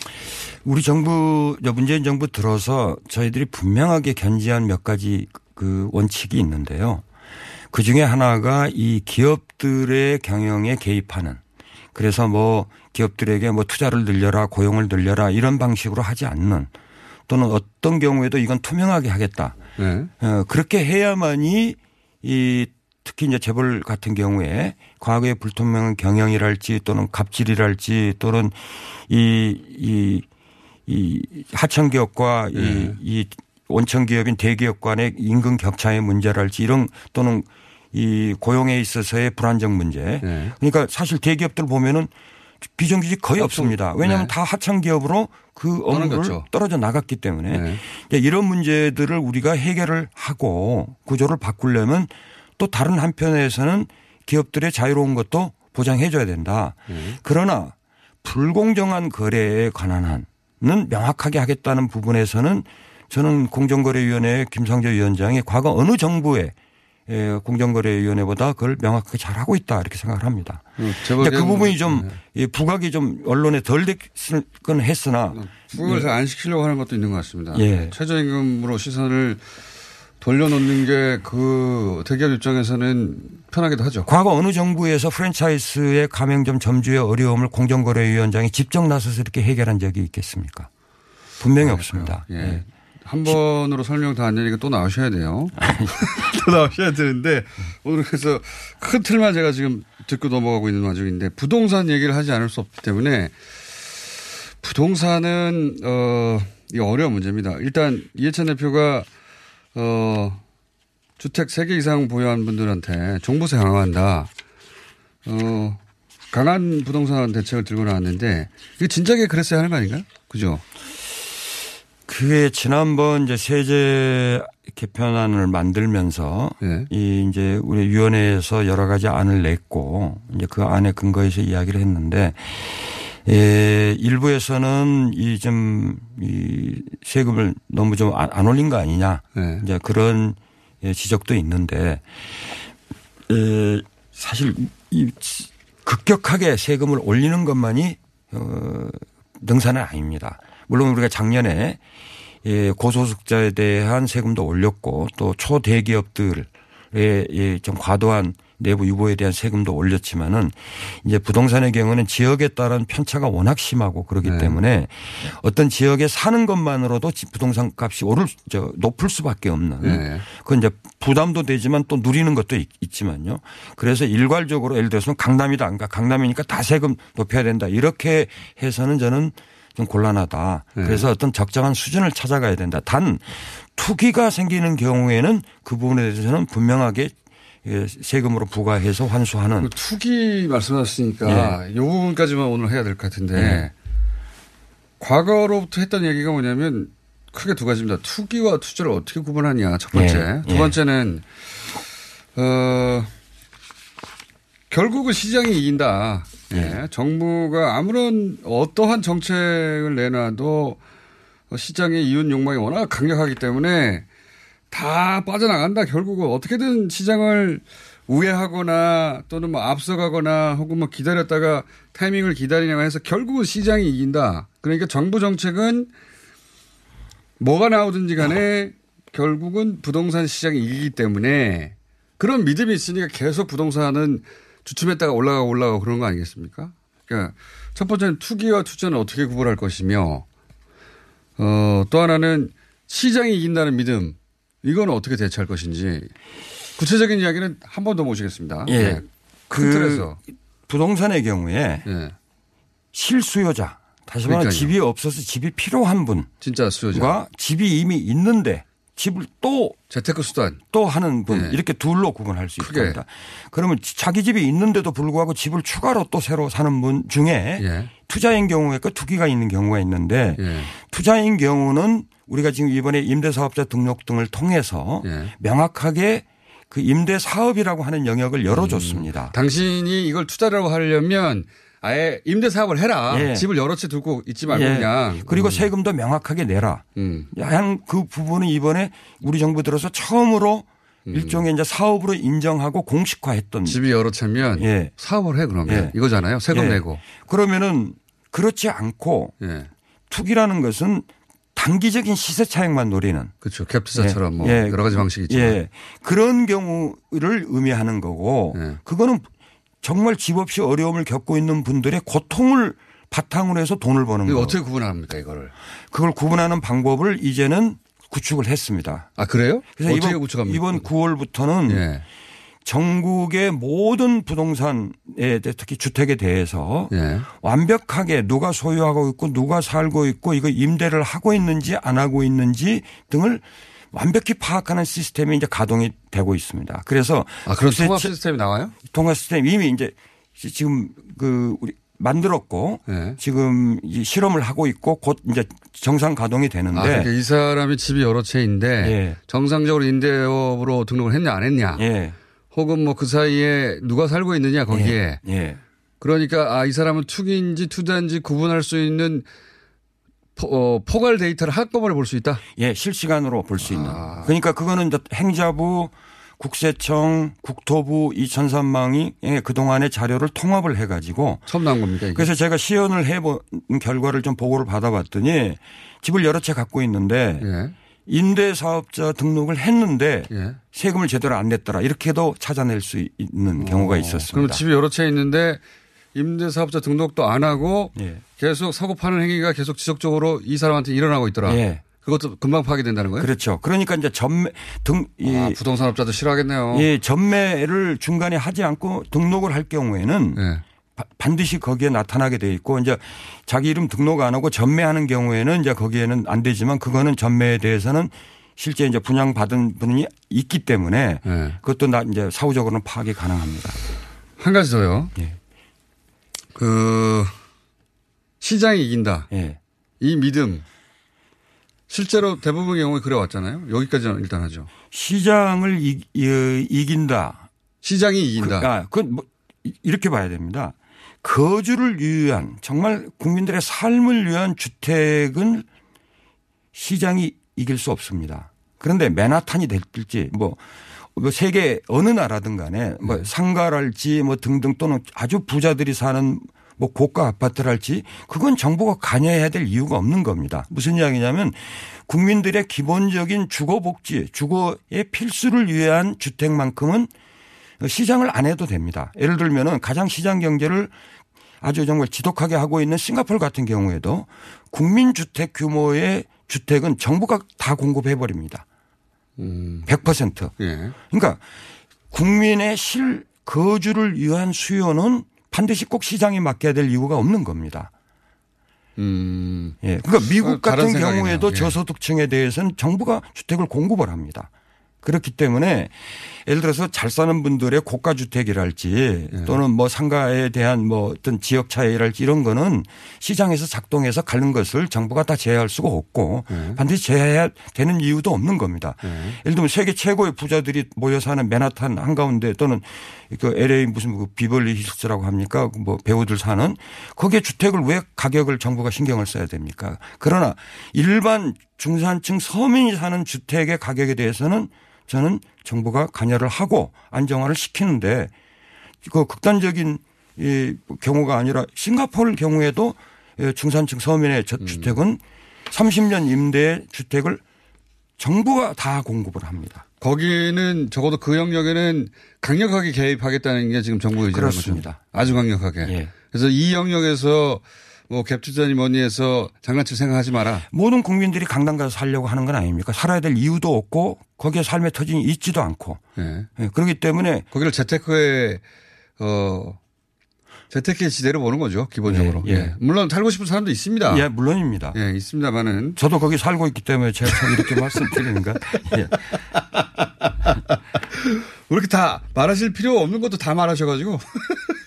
우리 정부, 저 문재인 정부 들어서 저희들이 분명하게 견지한 몇 가지 그 원칙이 있는데요. 그 중에 하나가 이 기업들의 경영에 개입하는 그래서 뭐 기업들에게 뭐 투자를 늘려라 고용을 늘려라 이런 방식으로 하지 않는 또는 어떤 경우에도 이건 투명하게 하겠다. 네. 어, 그렇게 해야만이 이 특히 이제 재벌 같은 경우에 과거의 불투명한 경영이랄지 또는 갑질이랄지 또는 이, 이, 이 하청 기업과 이, 이 원청 기업인 대기업 간의 임금 격차의 문제랄지 이런 또는 이 고용에 있어서의 불안정 문제. 그러니까 사실 대기업들 보면은 비정규직 거의 없습니다. 왜냐하면 네. 다 하청 기업으로 그 업무를 떨어졌죠. 떨어져 나갔기 때문에 네. 이제 이런 문제들을 우리가 해결을 하고 구조를 바꾸려면 또 다른 한편에서는 기업들의 자유로운 것도 보장해 줘야 된다. 그러나 불공정한 거래에 관한 한은 명확하게 하겠다는 부분에서는 저는 공정거래위원회 김상조 위원장이 과거 어느 정부의 예, 공정거래위원회보다 그걸 명확하게 잘 하고 있다 이렇게 생각을 합니다. 재벌 근데 그 부분이 좀 예, 부각이 좀 언론에 덜 됐을 건 했으나 부각을 잘안 시키려고 하는 것도 있는 것 같습니다. 예. 최저임금으로 시선을 돌려놓는 게 그 대기업 입장에서는 편하기도 하죠. 과거 어느 정부에서 프랜차이즈의 가맹점 점주의 어려움을 공정거래위원장이 직접 나서서 이렇게 해결한 적이 있겠습니까? 분명히 없습니다. 예. 예. 한 번으로 설명 다 안 되니까 또 나오셔야 돼요. 또 나오셔야 되는데 오늘 그래서 큰 틀만 제가 지금 듣고 넘어가고 있는 와중인데 부동산 얘기를 하지 않을 수 없기 때문에 부동산은 어, 이 어려운 문제입니다. 일단 이해찬 대표가 어, 주택 3개 이상 보유한 분들한테 종부세 강화한다. 어, 강한 부동산 대책을 들고 나왔는데 이게 진작에 그랬어야 하는 거 아닌가요? 그죠? 그게 지난번 이제 세제 개편안을 만들면서 네. 이 이제 우리 위원회에서 여러 가지 안을 냈고 이제 그 안에 근거해서 이야기를 했는데 예, 일부에서는 이 좀이 세금을 너무 좀 안 올린 거 아니냐 네. 이제 그런 예, 지적도 있는데 에, 사실 이 급격하게 세금을 올리는 것만이 어, 능사는 아닙니다. 물론 우리가 작년에 예, 고소득자에 대한 세금도 올렸고 또 초대기업들의 예, 좀 과도한 내부 유보에 대한 세금도 올렸지만은 이제 부동산의 경우는 지역에 따른 편차가 워낙 심하고 그렇기 네. 때문에 어떤 지역에 사는 것만으로도 지- 부동산 값이 오를 저 높을 수밖에 없는 네. 그건 이제 부담도 되지만 또 누리는 것도 있, 지만요 그래서 일괄적으로 예를 들어서 강남이다. 그러니까 강남이니까 다 세금 높여야 된다. 이렇게 해서는 저는 좀 곤란하다. 네. 그래서 어떤 적정한 수준을 찾아가야 된다. 단 투기가 생기는 경우에는 그 부분에 대해서는 분명하게 예, 세금으로 부과해서 환수하는 그 투기 말씀하셨으니까 이 부분까지만 오늘 해야 될 것 같은데 예. 과거로부터 했던 얘기가 뭐냐면 크게 두 가지입니다. 투기와 투자를 어떻게 구분하냐 첫 번째. 예. 두 예. 번째는 어 결국은 시장이 이긴다. 예. 정부가 아무런 어떠한 정책을 내놔도 시장의 이윤 욕망이 워낙 강력하기 때문에 다 빠져나간다. 결국은 어떻게든 시장을 우회하거나 또는 뭐 앞서가거나 혹은 뭐 기다렸다가 타이밍을 기다리냐고 해서 결국은 시장이 이긴다. 그러니까 정부 정책은 뭐가 나오든지 간에 결국은 부동산 시장이 이기기 때문에 그런 믿음이 있으니까 계속 부동산은 주춤했다가 올라가고 올라가고 그런 거 아니겠습니까? 그러니까 첫 번째는 투기와 투자는 어떻게 구분할 것이며 어, 또 하나는 시장이 이긴다는 믿음 이거는 어떻게 대처할 것인지 구체적인 이야기는 한 번 더 모시겠습니다. 예. 네. 큰그 틀에서. 부동산의 경우에 예. 실수요자 다시 그러니까요. 집이 없어서 집이 필요한 분 진짜 수요자. 과 집이 이미 있는데 집을 또 재테크 수단 또 하는 분 네. 이렇게 둘로 구분할 수 크게. 있습니다. 그러면 자기 집이 있는데도 불구하고 집을 추가로 또 새로 사는 분 중에 예. 투자인 경우에 그 투기가 있는 경우가 있는데 예. 투자인 경우는 우리가 지금 이번에 임대사업자 등록 등을 통해서 예. 명확하게 그 임대 사업이라고 하는 영역을 열어줬습니다. 당신이 이걸 투자라고 하려면 아예 임대 사업을 해라. 예. 집을 여러 채 두고 있지 말고 예. 그냥. 그리고 음. 세금도 명확하게 내라. 음. 한그 부분은 이번에 우리 정부 들어서 처음으로 일종의 이제 사업으로 인정하고 공식화했던 음. 집이 여러 채면 예. 사업을 해 그러면 예. 이거잖아요. 세금 예. 내고. 그러면은 그렇지 않고 예. 투기라는 것은 단기적인 시세 차익만 노리는 그렇죠. 갭 투자처럼 예. 뭐 예. 여러 가지 방식이 있지만. 예. 그런 경우를 의미하는 거고 예. 그거는 정말 집 없이 어려움을 겪고 있는 분들의 고통을 바탕으로 해서 돈을 버는 이거 거. 어떻게 구분합니까 이거를? 그걸 구분하는 방법을 이제는 구축을 했습니다. 아 그래요? 그래서 이번, 구축합니까? 이번 9월부터는 예. 전국의 모든 부동산에 특히 주택에 대해서 예. 완벽하게 누가 소유하고 있고 누가 살고 있고 이거 임대를 하고 있는지 안 하고 있는지 등을 완벽히 파악하는 시스템이 이제 가동이 되고 있습니다. 그래서 아 그런 통합 체- 시스템이 나와요? 통합 시스템 이미 이제 지금 그 우리 만들었고 예. 지금 이 실험을 하고 있고 곧 이제 정상 가동이 되는데 아, 그러니까 이 사람이 집이 여러 채인데 예. 정상적으로 임대업으로 등록을 했냐 안 했냐, 예. 혹은 뭐 그 사이에 누가 살고 있느냐 거기에. 예. 그러니까 아 이 사람은 투기인지 투자인지 구분할 수 있는 포, 어, 포괄 데이터를 한꺼번에 볼 수 있다. 예, 실시간으로 볼 수 있는. 아. 그러니까 그거는 행자부, 국세청, 국토부, 이천삼망이 예, 그동안의 자료를 통합을 해 가지고 처음 나온 겁니까? 이게? 그래서 제가 시연을 해본 결과를 좀 보고를 받아봤더니 집을 여러 채 갖고 있는데 예. 임대사업자 등록을 했는데 예. 세금을 제대로 안 냈더라 이렇게도 찾아낼 수 있는 경우가 있었습니다. 그럼 집이 여러 채 있는데 임대사업자 등록도 안 하고 예. 계속 사고 파는 행위가 계속 지속적으로 이 사람한테 일어나고 있더라. 예. 그것도 금방 파악된다는 거예요? 그렇죠. 그러니까 이제 전매 등, 이, 아, 부동산업자도 싫어하겠네요. 예, 전매를 중간에 하지 않고 등록을 할 경우에는 예. 바- 반드시 거기에 나타나게 돼 있고 이제 자기 이름 등록 안 하고 전매하는 경우에는 이제 거기에는 안 되지만 그거는 전매에 대해서는 실제 이제 분양 받은 분이 있기 때문에 예. 그것도 나 이제 사후적으로는 파악이 가능합니다. 한 가지 더요. 예. 그 시장이 이긴다. 예. 이 믿음 실제로 대부분의 경우에 그래 왔잖아요. 여기까지는 일단 하죠. 시장을 이, 긴다 시장이 이긴다. 그, 아, 그건 뭐 이- 이렇게 봐야 됩니다. 거주를 위한 정말 국민들의 삶을 위한 주택은 시장이 이길 수 없습니다. 그런데 맨하탄이 될지 뭐, 뭐 세계 어느 나라든 간에 뭐 상가랄지 뭐 등등 또는 아주 부자들이 사는 뭐 고가 아파트랄지 그건 정부가 관여해야 될 이유가 없는 겁니다. 무슨 이야기냐면 국민들의 기본적인 주거 복지, 주거의 필수를 위한 주택만큼은 시장을 안 해도 됩니다. 예를 들면은 가장 시장 경제를 아주 정말 지독하게 하고 있는 싱가포르 같은 경우에도 국민주택 규모의 주택은 정부가 다 공급해 버립니다. 100%. 예. 그러니까 국민의 실 거주를 위한 수요는 반드시 꼭 시장에 맡겨야 될 이유가 없는 겁니다. 음. 예. 그러니까 미국 어, 같은. 경우에도 예. 저소득층에 대해서는 정부가 주택을 공급을 합니다. 그렇기 때문에 예를 들어서 잘 사는 분들의 고가 주택이랄지 예. 또는 뭐 상가에 대한 뭐 어떤 지역 차이랄지 이런 거는 시장에서 작동해서 가는 것을 정부가 다 제어할 수가 없고 예. 반드시 제어해야 되는 이유도 없는 겁니다. 예를 들면 세계 최고의 부자들이 모여 사는 맨하탄 한가운데 또는 그 LA 무슨 그 비벌리 힐스라고 합니까? 뭐 배우들 사는 거기에 주택을 왜 가격을 정부가 신경을 써야 됩니까? 그러나 일반 중산층 서민이 사는 주택의 가격에 대해서는 저는 정부가 관여를 하고 안정화를 시키는데 그 극단적인 이 경우가 아니라 싱가포르 경우에도 예, 중산층 서민의 저- 주택은 30년 임대의 주택을 정부가 다 공급을 합니다. 거기는 적어도 그 영역에는 강력하게 개입하겠다는 게 지금 정부 의지라는 거죠. 그렇습니다. 아주 강력하게. 예. 그래서 이 영역에서 뭐 갭투자니 뭐니 해서 장난칠 생각하지 마라. 모든 국민들이 강남 가서 살려고 하는 건 아닙니까? 살아야 될 이유도 없고 거기에 삶의 터전이 있지도 않고. 예. 예, 그렇기 때문에 거기를 재테크의 어 재테크의 지대로 보는 거죠 기본적으로. 예, 예. 예. 물론 살고 싶은 사람도 있습니다. 예, 물론입니다. 예, 있습니다만은 저도 거기 살고 있기 때문에 제가 참 이렇게 말씀드리는가. 예. 왜 이렇게 다 말하실 필요 없는 것도 다 말하셔가지고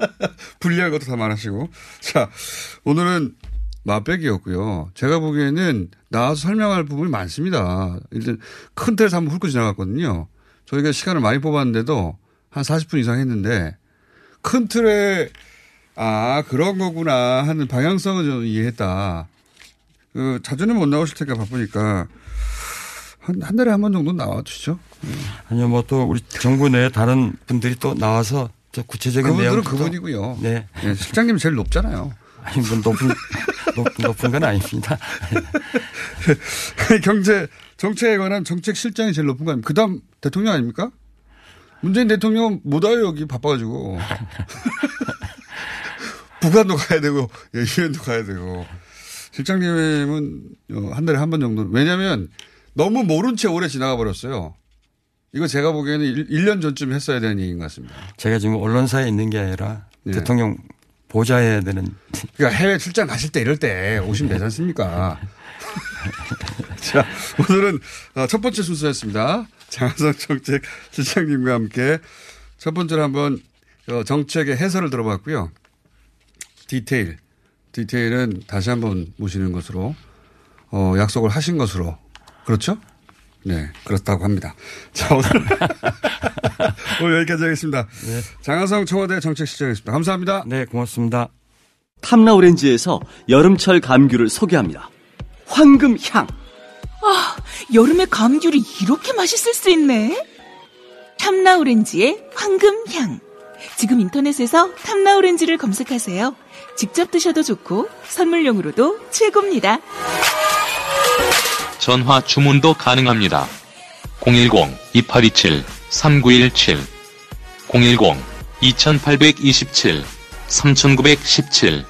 불리한 것도 다 말하시고 자 오늘은 맛배기였고요. 제가 보기에는 나와서 설명할 부분이 많습니다. 일단 큰 틀에서 한번 훑고 지나갔거든요. 저희가 시간을 많이 뽑았는데도 한 40분 이상 했는데 큰 틀에 아 그런 거구나 하는 방향성은 좀 이해했다. 그 자주는 못 나오실 테니까 바쁘니까 한, 한 달에 한 번 정도 나와 주시죠. 아니요, 뭐 또 우리 정부 내 다른 분들이 또 나와서 저 구체적인 그분들은 내용 그분이고요. 네. 예, 실장님 제일 높잖아요. 아니, 뭐 높은, 높, 높은 건 아닙니다. 경제 정책에 관한 정책 실장이 제일 높은 거 아닙니까? 그 다음 대통령 아닙니까? 문재인 대통령은 못 와요 여기 바빠가지고 북한도 가야 되고 예, 유엔도 가야 되고 실장님은 어, 한 달에 한 번 정도 왜냐하면 너무 모른 채 오래 지나가 버렸어요. 이거 제가 보기에는 1, 년 전쯤 했어야 되는 얘기인 것 같습니다. 제가 지금 언론사에 있는 게 아니라 네. 대통령 보좌해야 되는. 그러니까 해외 출장 가실 때 이럴 때 오시면 되지 않습니까? 자, 오늘은 어, 첫 번째 순서였습니다. 장하성 정책 실장님과 함께 첫 번째로 한번 어, 정책의 해설을 들어봤고요. 디테일, 디테일은 다시 한번 모시는 것으로 어, 약속을 하신 것으로 그렇죠? 네, 그렇다고 합니다. 자, 오늘, 오늘 여기까지 하겠습니다. 장하성 청와대 정책실장이었습니다. 감사합니다. 네, 고맙습니다. 탐라 오렌지에서 여름철 감귤을 소개합니다. 황금향. 아, 여름에 감귤이 이렇게 맛있을 수 있네. 탐라 오렌지의 황금향. 지금 인터넷에서 탐라 오렌지를 검색하세요. 직접 드셔도 좋고 선물용으로도 최고입니다. 전화 주문도 가능합니다. 010-2827-3917 010-2827-3917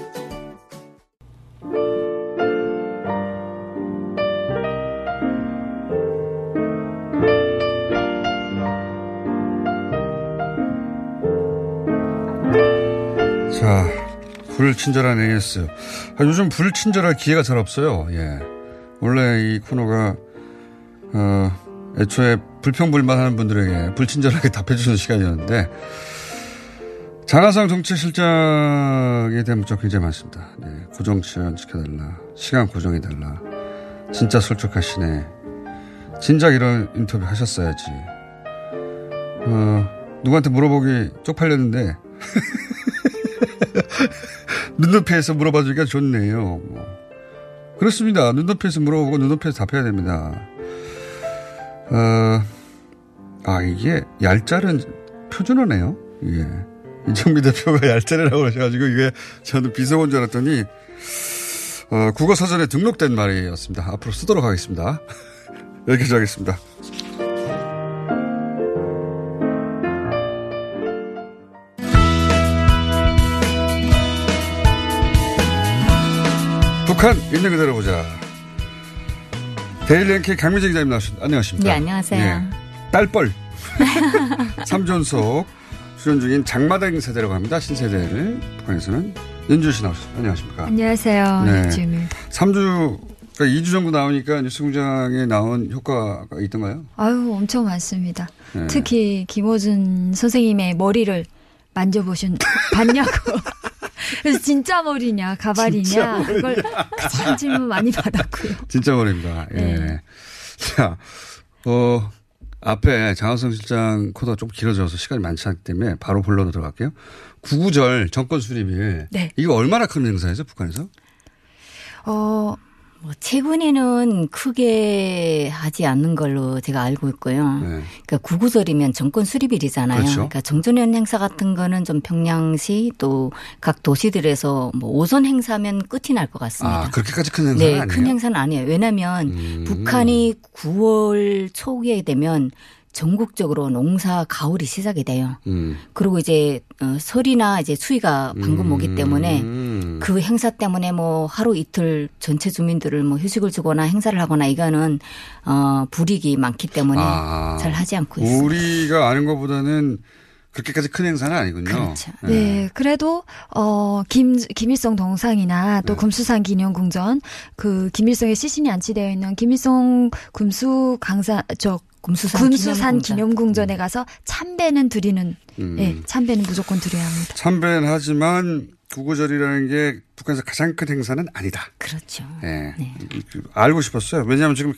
자, 불친절한 AS. 아, 요즘 불친절할 기회가 잘 없어요. 예. 원래 이 코너가, 어, 애초에 불평불만하는 분들에게 불친절하게 답해주는 시간이었는데, 장하상 정책실장에 대한 문자 굉장히 많습니다. 네, 고정 시간 지켜달라. 시간 고정해달라. 진짜 솔직하시네. 진작 이런 인터뷰 하셨어야지. 어, 누구한테 물어보기 쪽팔렸는데 눈높이에서 물어봐 주기가 좋네요. 뭐. 그렇습니다. 눈높이에서 물어보고 눈높이에서 답해야 됩니다. 어, 아, 이게 얄짤은 표준어네요. 이게. 이정미 대표가 얄짤이라고 하셔가지고 이게 저는 비속어인 줄 알았더니 어, 국어 사전에 등록된 말이었습니다. 앞으로 쓰도록 하겠습니다. 여기까지 하겠습니다. 북한 있는 그대로 보자. 데일리랭킹 강미재 기자님 나오셨습니다. 안녕하십니까. 네, 안녕하세요. 예. 딸뻘. 3전속 수련 중인 장마당 세대라고 합니다. 신세대를 북한에서는 연주 씨 나오셨습니다. 안녕하십니까. 안녕하세요. 네. 윤지입니다. 3주, 그러니까 2주 정도 나오니까 뉴스공장에 나온 효과가 있던가요? 아유, 엄청 많습니다. 네. 특히 김호준 선생님의 머리를 만져보신, 봤냐고. 그래서 진짜 머리냐, 가발이냐, 머리냐. 그걸 가장 질문 많이 받았고요. 진짜 말입니다. 예. 네. 자, 어, 앞에 장하성 실장 코드가 좀 길어져서 시간이 많지 않기 때문에 바로 본론으로 들어갈게요. 구구절 정권 수립일. 네. 이거 얼마나 큰 행사예요, 북한에서? 어, 뭐 최근에는 크게 하지 않는 걸로 제가 알고 있고요. 그러니까 구구절이면 정권 수립일이잖아요. 네. 그렇죠. 러니까 정전연 행사 같은 거는 좀 평양시 또 각 도시들에서 뭐 오선 행사면 끝이 날 것 같습니다. 아, 그렇게까지 큰 행사는 네, 아니에요? 음. 큰 행사는 아니에요. 왜냐하면 북한이 9월 초기에 되면 전국적으로 농사 가을이 시작이 돼요. 음. 그리고 이제 어, 설이나 이제 추위가 방금 오기 때문에 음. 그 행사 때문에 뭐 하루 이틀 전체 주민들을 뭐 휴식을 주거나 행사를 하거나 이거는 어 불이익이 많기 때문에 아, 잘 하지 않고 있습니다. 우리가 아는 것보다는 그렇게까지 큰 행사는 아니군요. 그렇죠. 네, 그래도 어 김 김일성 동상이나 네. 또 금수산 기념궁전 그 김일성의 시신이 안치되어 있는 김일성 금수 강사 저 금수산, 금수산 기념궁전. 기념궁전 에 가서 참배는 드리는 음. 예, 참배는 무조건 드려야 합니다. 참배는 하지만 구구절이라는 게 북한에서 가장 큰 행사는 아니다. 그렇죠. 예. 알고 싶었어요. 왜냐하면 지금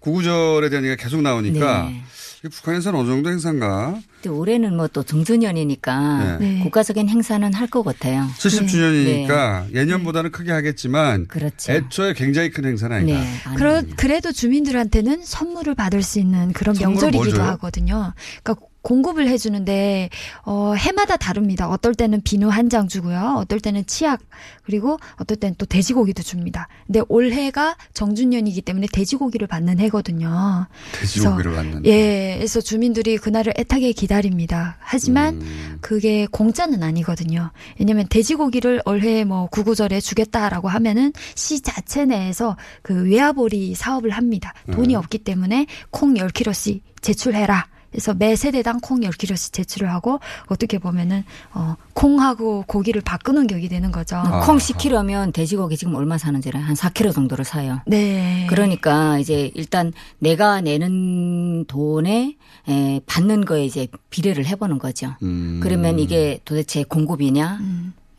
구구절에 대한 얘기가 계속 나오니까 네. 북한에서는 어느 정도 행사인가? 올해는 뭐또 정전연이니까 네. 국가적인 행사는 할 것 같아요. 70주년이니까 예년보다는 크게 하겠지만 그렇죠. 애초에 굉장히 큰 행사는 아니다. 네. 그러, 그래도 주민들한테는 선물을 받을 수 있는 그런 명절이기도? 하거든요. 그러니까 공급을 해주는데 어, 해마다 다릅니다. 어떨 때는 비누 한 장 주고요. 어떨 때는 치약 그리고 어떨 때는 또 돼지고기도 줍니다. 근데 올해가 정준년이기 때문에 돼지고기를 받는 해거든요. 돼지고기를 그래서, 받는. 예, 그래서 주민들이 그날을 애타게 기다립니다. 하지만 음. 그게 공짜는 아니거든요. 왜냐면 돼지고기를 올해 뭐 구구절에 주겠다라고 하면은 시 자체 내에서 그 외화보리 사업을 합니다. 돈이 음. 없기 때문에 콩 10kg씩 제출해라. 그래서 매 세대당 콩 10kg씩 제출을 하고 어떻게 보면은 어 콩하고 고기를 바꾸는 격이 되는 거죠. 아. 콩 10kg면 돼지고기 지금 얼마 사는지 알아요? 한 4kg 정도를 사요. 네. 그러니까 이제 일단 내가 내는 돈에 에, 받는 거에 이제 비례를 해보는 거죠. 음. 그러면 이게 도대체 공급이냐,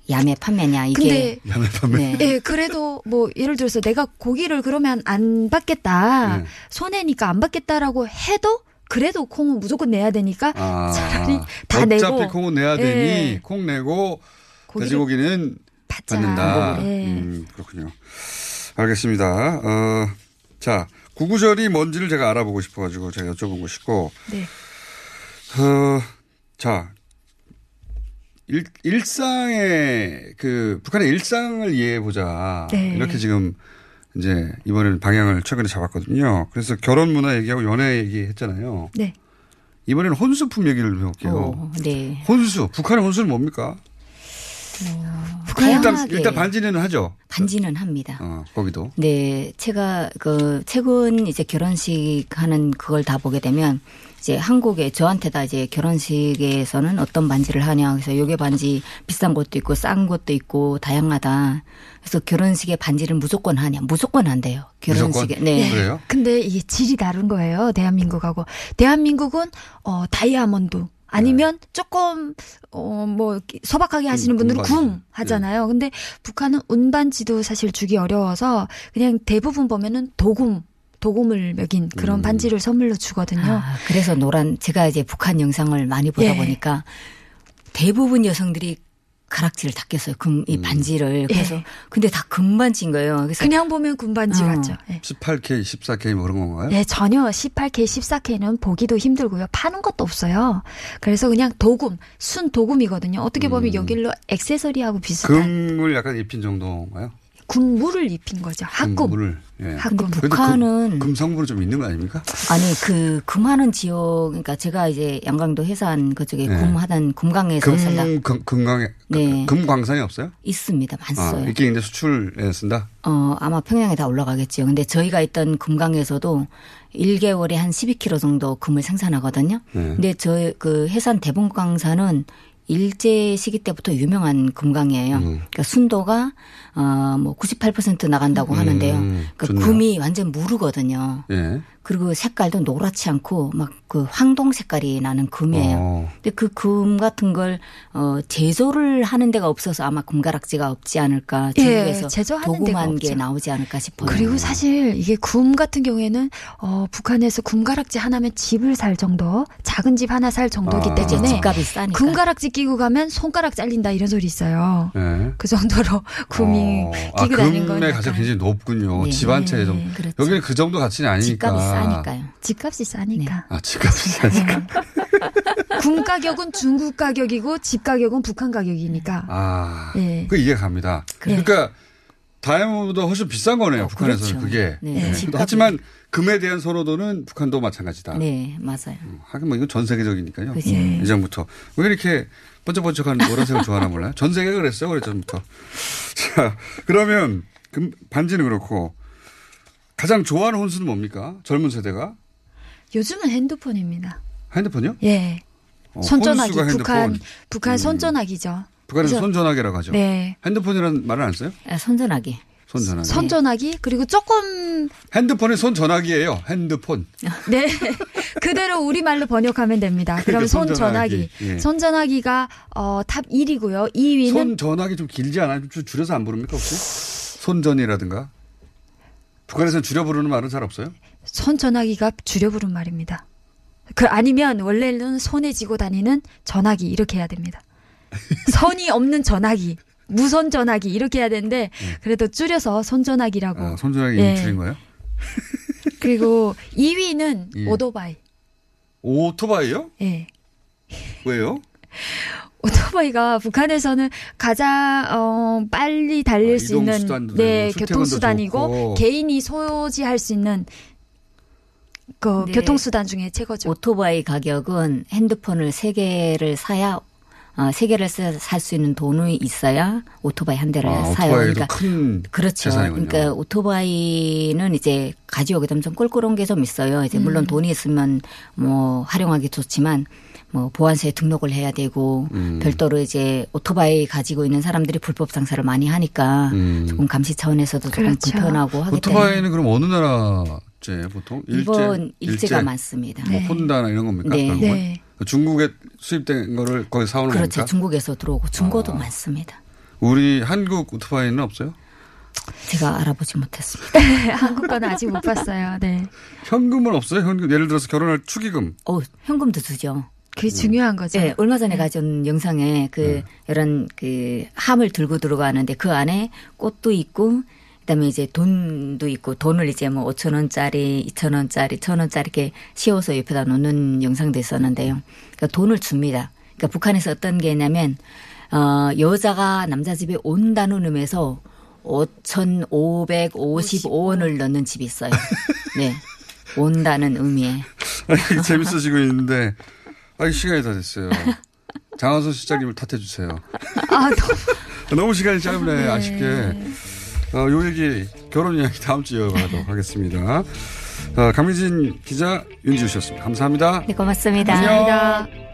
야매 판매냐 이게 근데 야매 판매. 네. 예, 그래도 뭐 예를 들어서 내가 고기를 그러면 안 받겠다. 네. 손해니까 안 받겠다라고 해도 그래도 콩은 무조건 내야 되니까 아, 차라리 다 어차피 내고 콩은 내야 되니 예. 콩 내고 돼지고기는 받는다. 네. 음, 그렇군요. 알겠습니다. 어, 자, 구구절이 뭔지를 제가 알아보고 싶어가지고 제가 여쭤본 것이고, 네. 어, 자, 일, 일상의 그 북한의 일상을 이해해 보자. 네. 이렇게 지금 이제 이번에는 방향을 최근에 잡았거든요. 그래서 결혼 문화 얘기하고 연애 얘기 했잖아요. 네. 이번에는 혼수품 얘기를 해볼게요. 어, 네. 혼수. 북한의 혼수는 뭡니까? 북한 일단 일단 반지는 하죠. 반지는 합니다. 어, 거기도. 네, 제가 그 최근 이제 결혼식 하는 그걸 다 보게 되면 이제 한국에 저한테다 이제 결혼식에서는 어떤 반지를 하냐 그래서 요게 반지 비싼 것도 있고 싼 것도 있고 다양하다. 그래서 결혼식에 반지를 무조건 하냐? 무조건 한대요. 결혼식에. 무조건? 네. 그래요? 근데 이게 질이 다른 거예요. 대한민국하고. 대한민국은 어 다이아몬드 아니면 조금 어뭐 소박하게 하시는 금, 분들은. 금 하잖아요. 근데 북한은 운반지도 사실 주기 어려워서 그냥 대부분 보면은 도금 도금을 먹인 그런 반지를 선물로 주거든요. 아, 그래서 노란 제가 이제 북한 영상을 많이 보다 예. 보니까 대부분 여성들이 가락지를 다 꼈어요. 금, 이 반지를. 그래서 예. 근데 다 금반지인 거예요. 그래서 그냥 보면 군반지 어. 같죠. 예. 18K, 14K 뭐 그런 건가요? 네, 전혀 18K, 14K는 보기도 힘들고요. 파는 것도 없어요. 그래서 그냥 도금, 순 도금이거든요. 어떻게 보면 여기로 액세서리하고 비슷한 금을 약간 입힌 정도인가요? 군무를 입힌 거죠. 학금. 금물을. 예. 학금. 그래도 북한은 금, 금성분이 좀 있는 거 아닙니까? 아니 그 금하는 지역 그러니까 제가 이제 양강도 해산 그쪽에 네. 금하던 금강에서 살다 금, 금, 금강에, 네. 금광산이 없어요? 있습니다. 아, 많어요. 있긴 있는데 수출에 쓴다? 어, 아마 평양에 다 올라가겠죠. 근데 저희가 있던 금강에서도 1개월에 한 12kg 정도 금을 생산하거든요. 네. 근데 저그 해산 대봉광산은 일제 시기 때부터 유명한 금강이에요. 음. 그러니까 순도가 어뭐 98% 나간다고 음, 하는데요. 그러니까 좋네요. 금이 완전 무르거든요. 예. 그리고 색깔도 노랗지 않고 막 그 황동 색깔이 나는 금이에요. 어. 근데 그 금 같은 걸 어, 제조를 하는 데가 없어서 아마 금가락지가 없지 않을까 예, 중국에서 제조하는 데가 도금한 게 없죠. 나오지 않을까 싶어요. 그리고 사실 이게 금 같은 경우에는 어, 북한에서 금가락지 하나면 집을 살 정도, 작은 집 하나 살 정도기 아. 때문에 집값이 싸니까. 금가락지 끼고 가면 손가락 잘린다 이런 소리 있어요. 예. 그 정도로 금이 어, 끼고 아, 다니는 건 금의 약간 가치가 굉장히 높군요. 네. 집한 채에 좀. 그렇죠. 여기는 그 정도 가치는 아니니까. 집값이 싸니까요. 집값이 싸니까. 아, 집값이 싸니까. 금 가격은 중국 가격이고 집 가격은 북한 가격이니까. 아, 예. 그 이해 갑니다. 그러니까 다이아몬드보다 훨씬 비싼 거네요. 북한에서는 그렇죠. 그게. 네. 예. 집값이- 하지만 금에 대한 선호도는 북한도 마찬가지다. 네, 맞아요. 하긴 뭐 이건 전 세계적이니까요. 그죠. 예. 이전부터 왜 이렇게 번쩍번쩍한 노란색을 좋아하나 몰라요. 전 세계가 그랬어요. 그래 전부터. 자, 그러면 금 반지는 그렇고 가장 좋아하는 혼수는 뭡니까? 젊은 세대가 요즘은 핸드폰입니다. 핸드폰이요? 예. 어, 손전화기 북한 핸드폰. 북한 손전화기죠. 북한에서 그래서- 손전화기라고 하죠. 네. 핸드폰이라는 말을 안 써요? 아, 손전화기. 손 전화기. 손 전화기 그리고 조금 핸드폰이 손전화기예요. 핸드폰. 네 그대로 우리 말로 번역하면 됩니다. 그럼 그러니까 손전화기. 손전화기. 예. 손 전화기가 어, top 1위고요. 2위는 손 전화기 좀 길지 않아요? 좀 줄- 줄여서 안 부릅니까 혹시? 손전이라든가. 북한에서는 줄여 부르는 말은 잘 없어요? 손 전화기가 줄여 부른 말입니다. 그 아니면 원래는 손에 쥐고 다니는 전화기 이렇게 해야 됩니다. 선이 없는 전화기, 무선 전화기 이렇게 해야 되는데 그래도 줄여서 손전화기라고. 아, 손전화기 예. 줄인 거예요? 그리고 2위는 예. 오토바이. 오토바이요? 예. 왜요? 오토바이가 북한에서는 가장 어, 빨리 달릴 아, 수 있는 이동수단도 네 되고 교통수단이고 좋고. 개인이 소지할 수 있는 그 네. 교통수단 중에 최고죠. 오토바이 가격은 핸드폰을 세 개를 사야 어, 세 개를 살 수 있는 돈이 있어야 오토바이 한 대를 아, 사요. 오토바이도 큰 그렇죠. 재산이군요. 그러니까 오토바이는 이제 가지오게 되면 좀 꼴꼴한 게좀 있어요. 이제 물론 음. 돈이 있으면 뭐 활용하기 좋지만 뭐 보안소에 등록을 해야 되고 음. 별도로 이제 오토바이 가지고 있는 사람들이 불법 장사를 많이 하니까 조금 감시 차원에서도 조금 그렇죠. 불편하고 하기 때문에 오토바이는 그럼 어느 나라 제 보통? 이번 일제? 일제가 많습니다. 뭐 네. 혼다나 이런 겁니까? 네. 네. 중국에 수입된 거를 거기 사오는 그렇죠. 겁니까? 중국에서 들어오고 중고도 아. 많습니다. 우리 한국 오토바이는 없어요? 제가 알아보지 못했습니다. 한국 거는 아직 못 봤어요. 네. 현금은 없어요? 현금 예를 들어서 결혼할 축의금. 어, 현금도 주죠. 그게 중요한 거죠. 네, 얼마 전에 가져온 영상에 그 이런 그 함을 들고 들어가는데 그 안에 꽃도 있고 그다음에 이제 돈도 있고 돈을 이제 뭐 5천 원짜리, 2천 원짜리, 1천 원짜리 이렇게 씌워서 옆에다 놓는 영상도 있었는데요. 그러니까 돈을 줍니다. 그러니까 북한에서 어떤 게 있냐면 어 여자가 남자 집에 온다는 의미에서 5,555원을 넣는 집이 있어요. 네. 온다는 의미에. 아니, 재밌어지고 있는데, 아니, 시간이 다 됐어요. 장하선 실장님을 탓해 주세요. 아, 너무, 너무 시간이 짧네, 네. 아쉽게. 어, 요 얘기, 결혼 이야기 다음 주에 이어가도록 하겠습니다. 어, 강민진 기자, 윤지우 씨였습니다. 감사합니다. 네, 고맙습니다. 안녕. 감사합니다.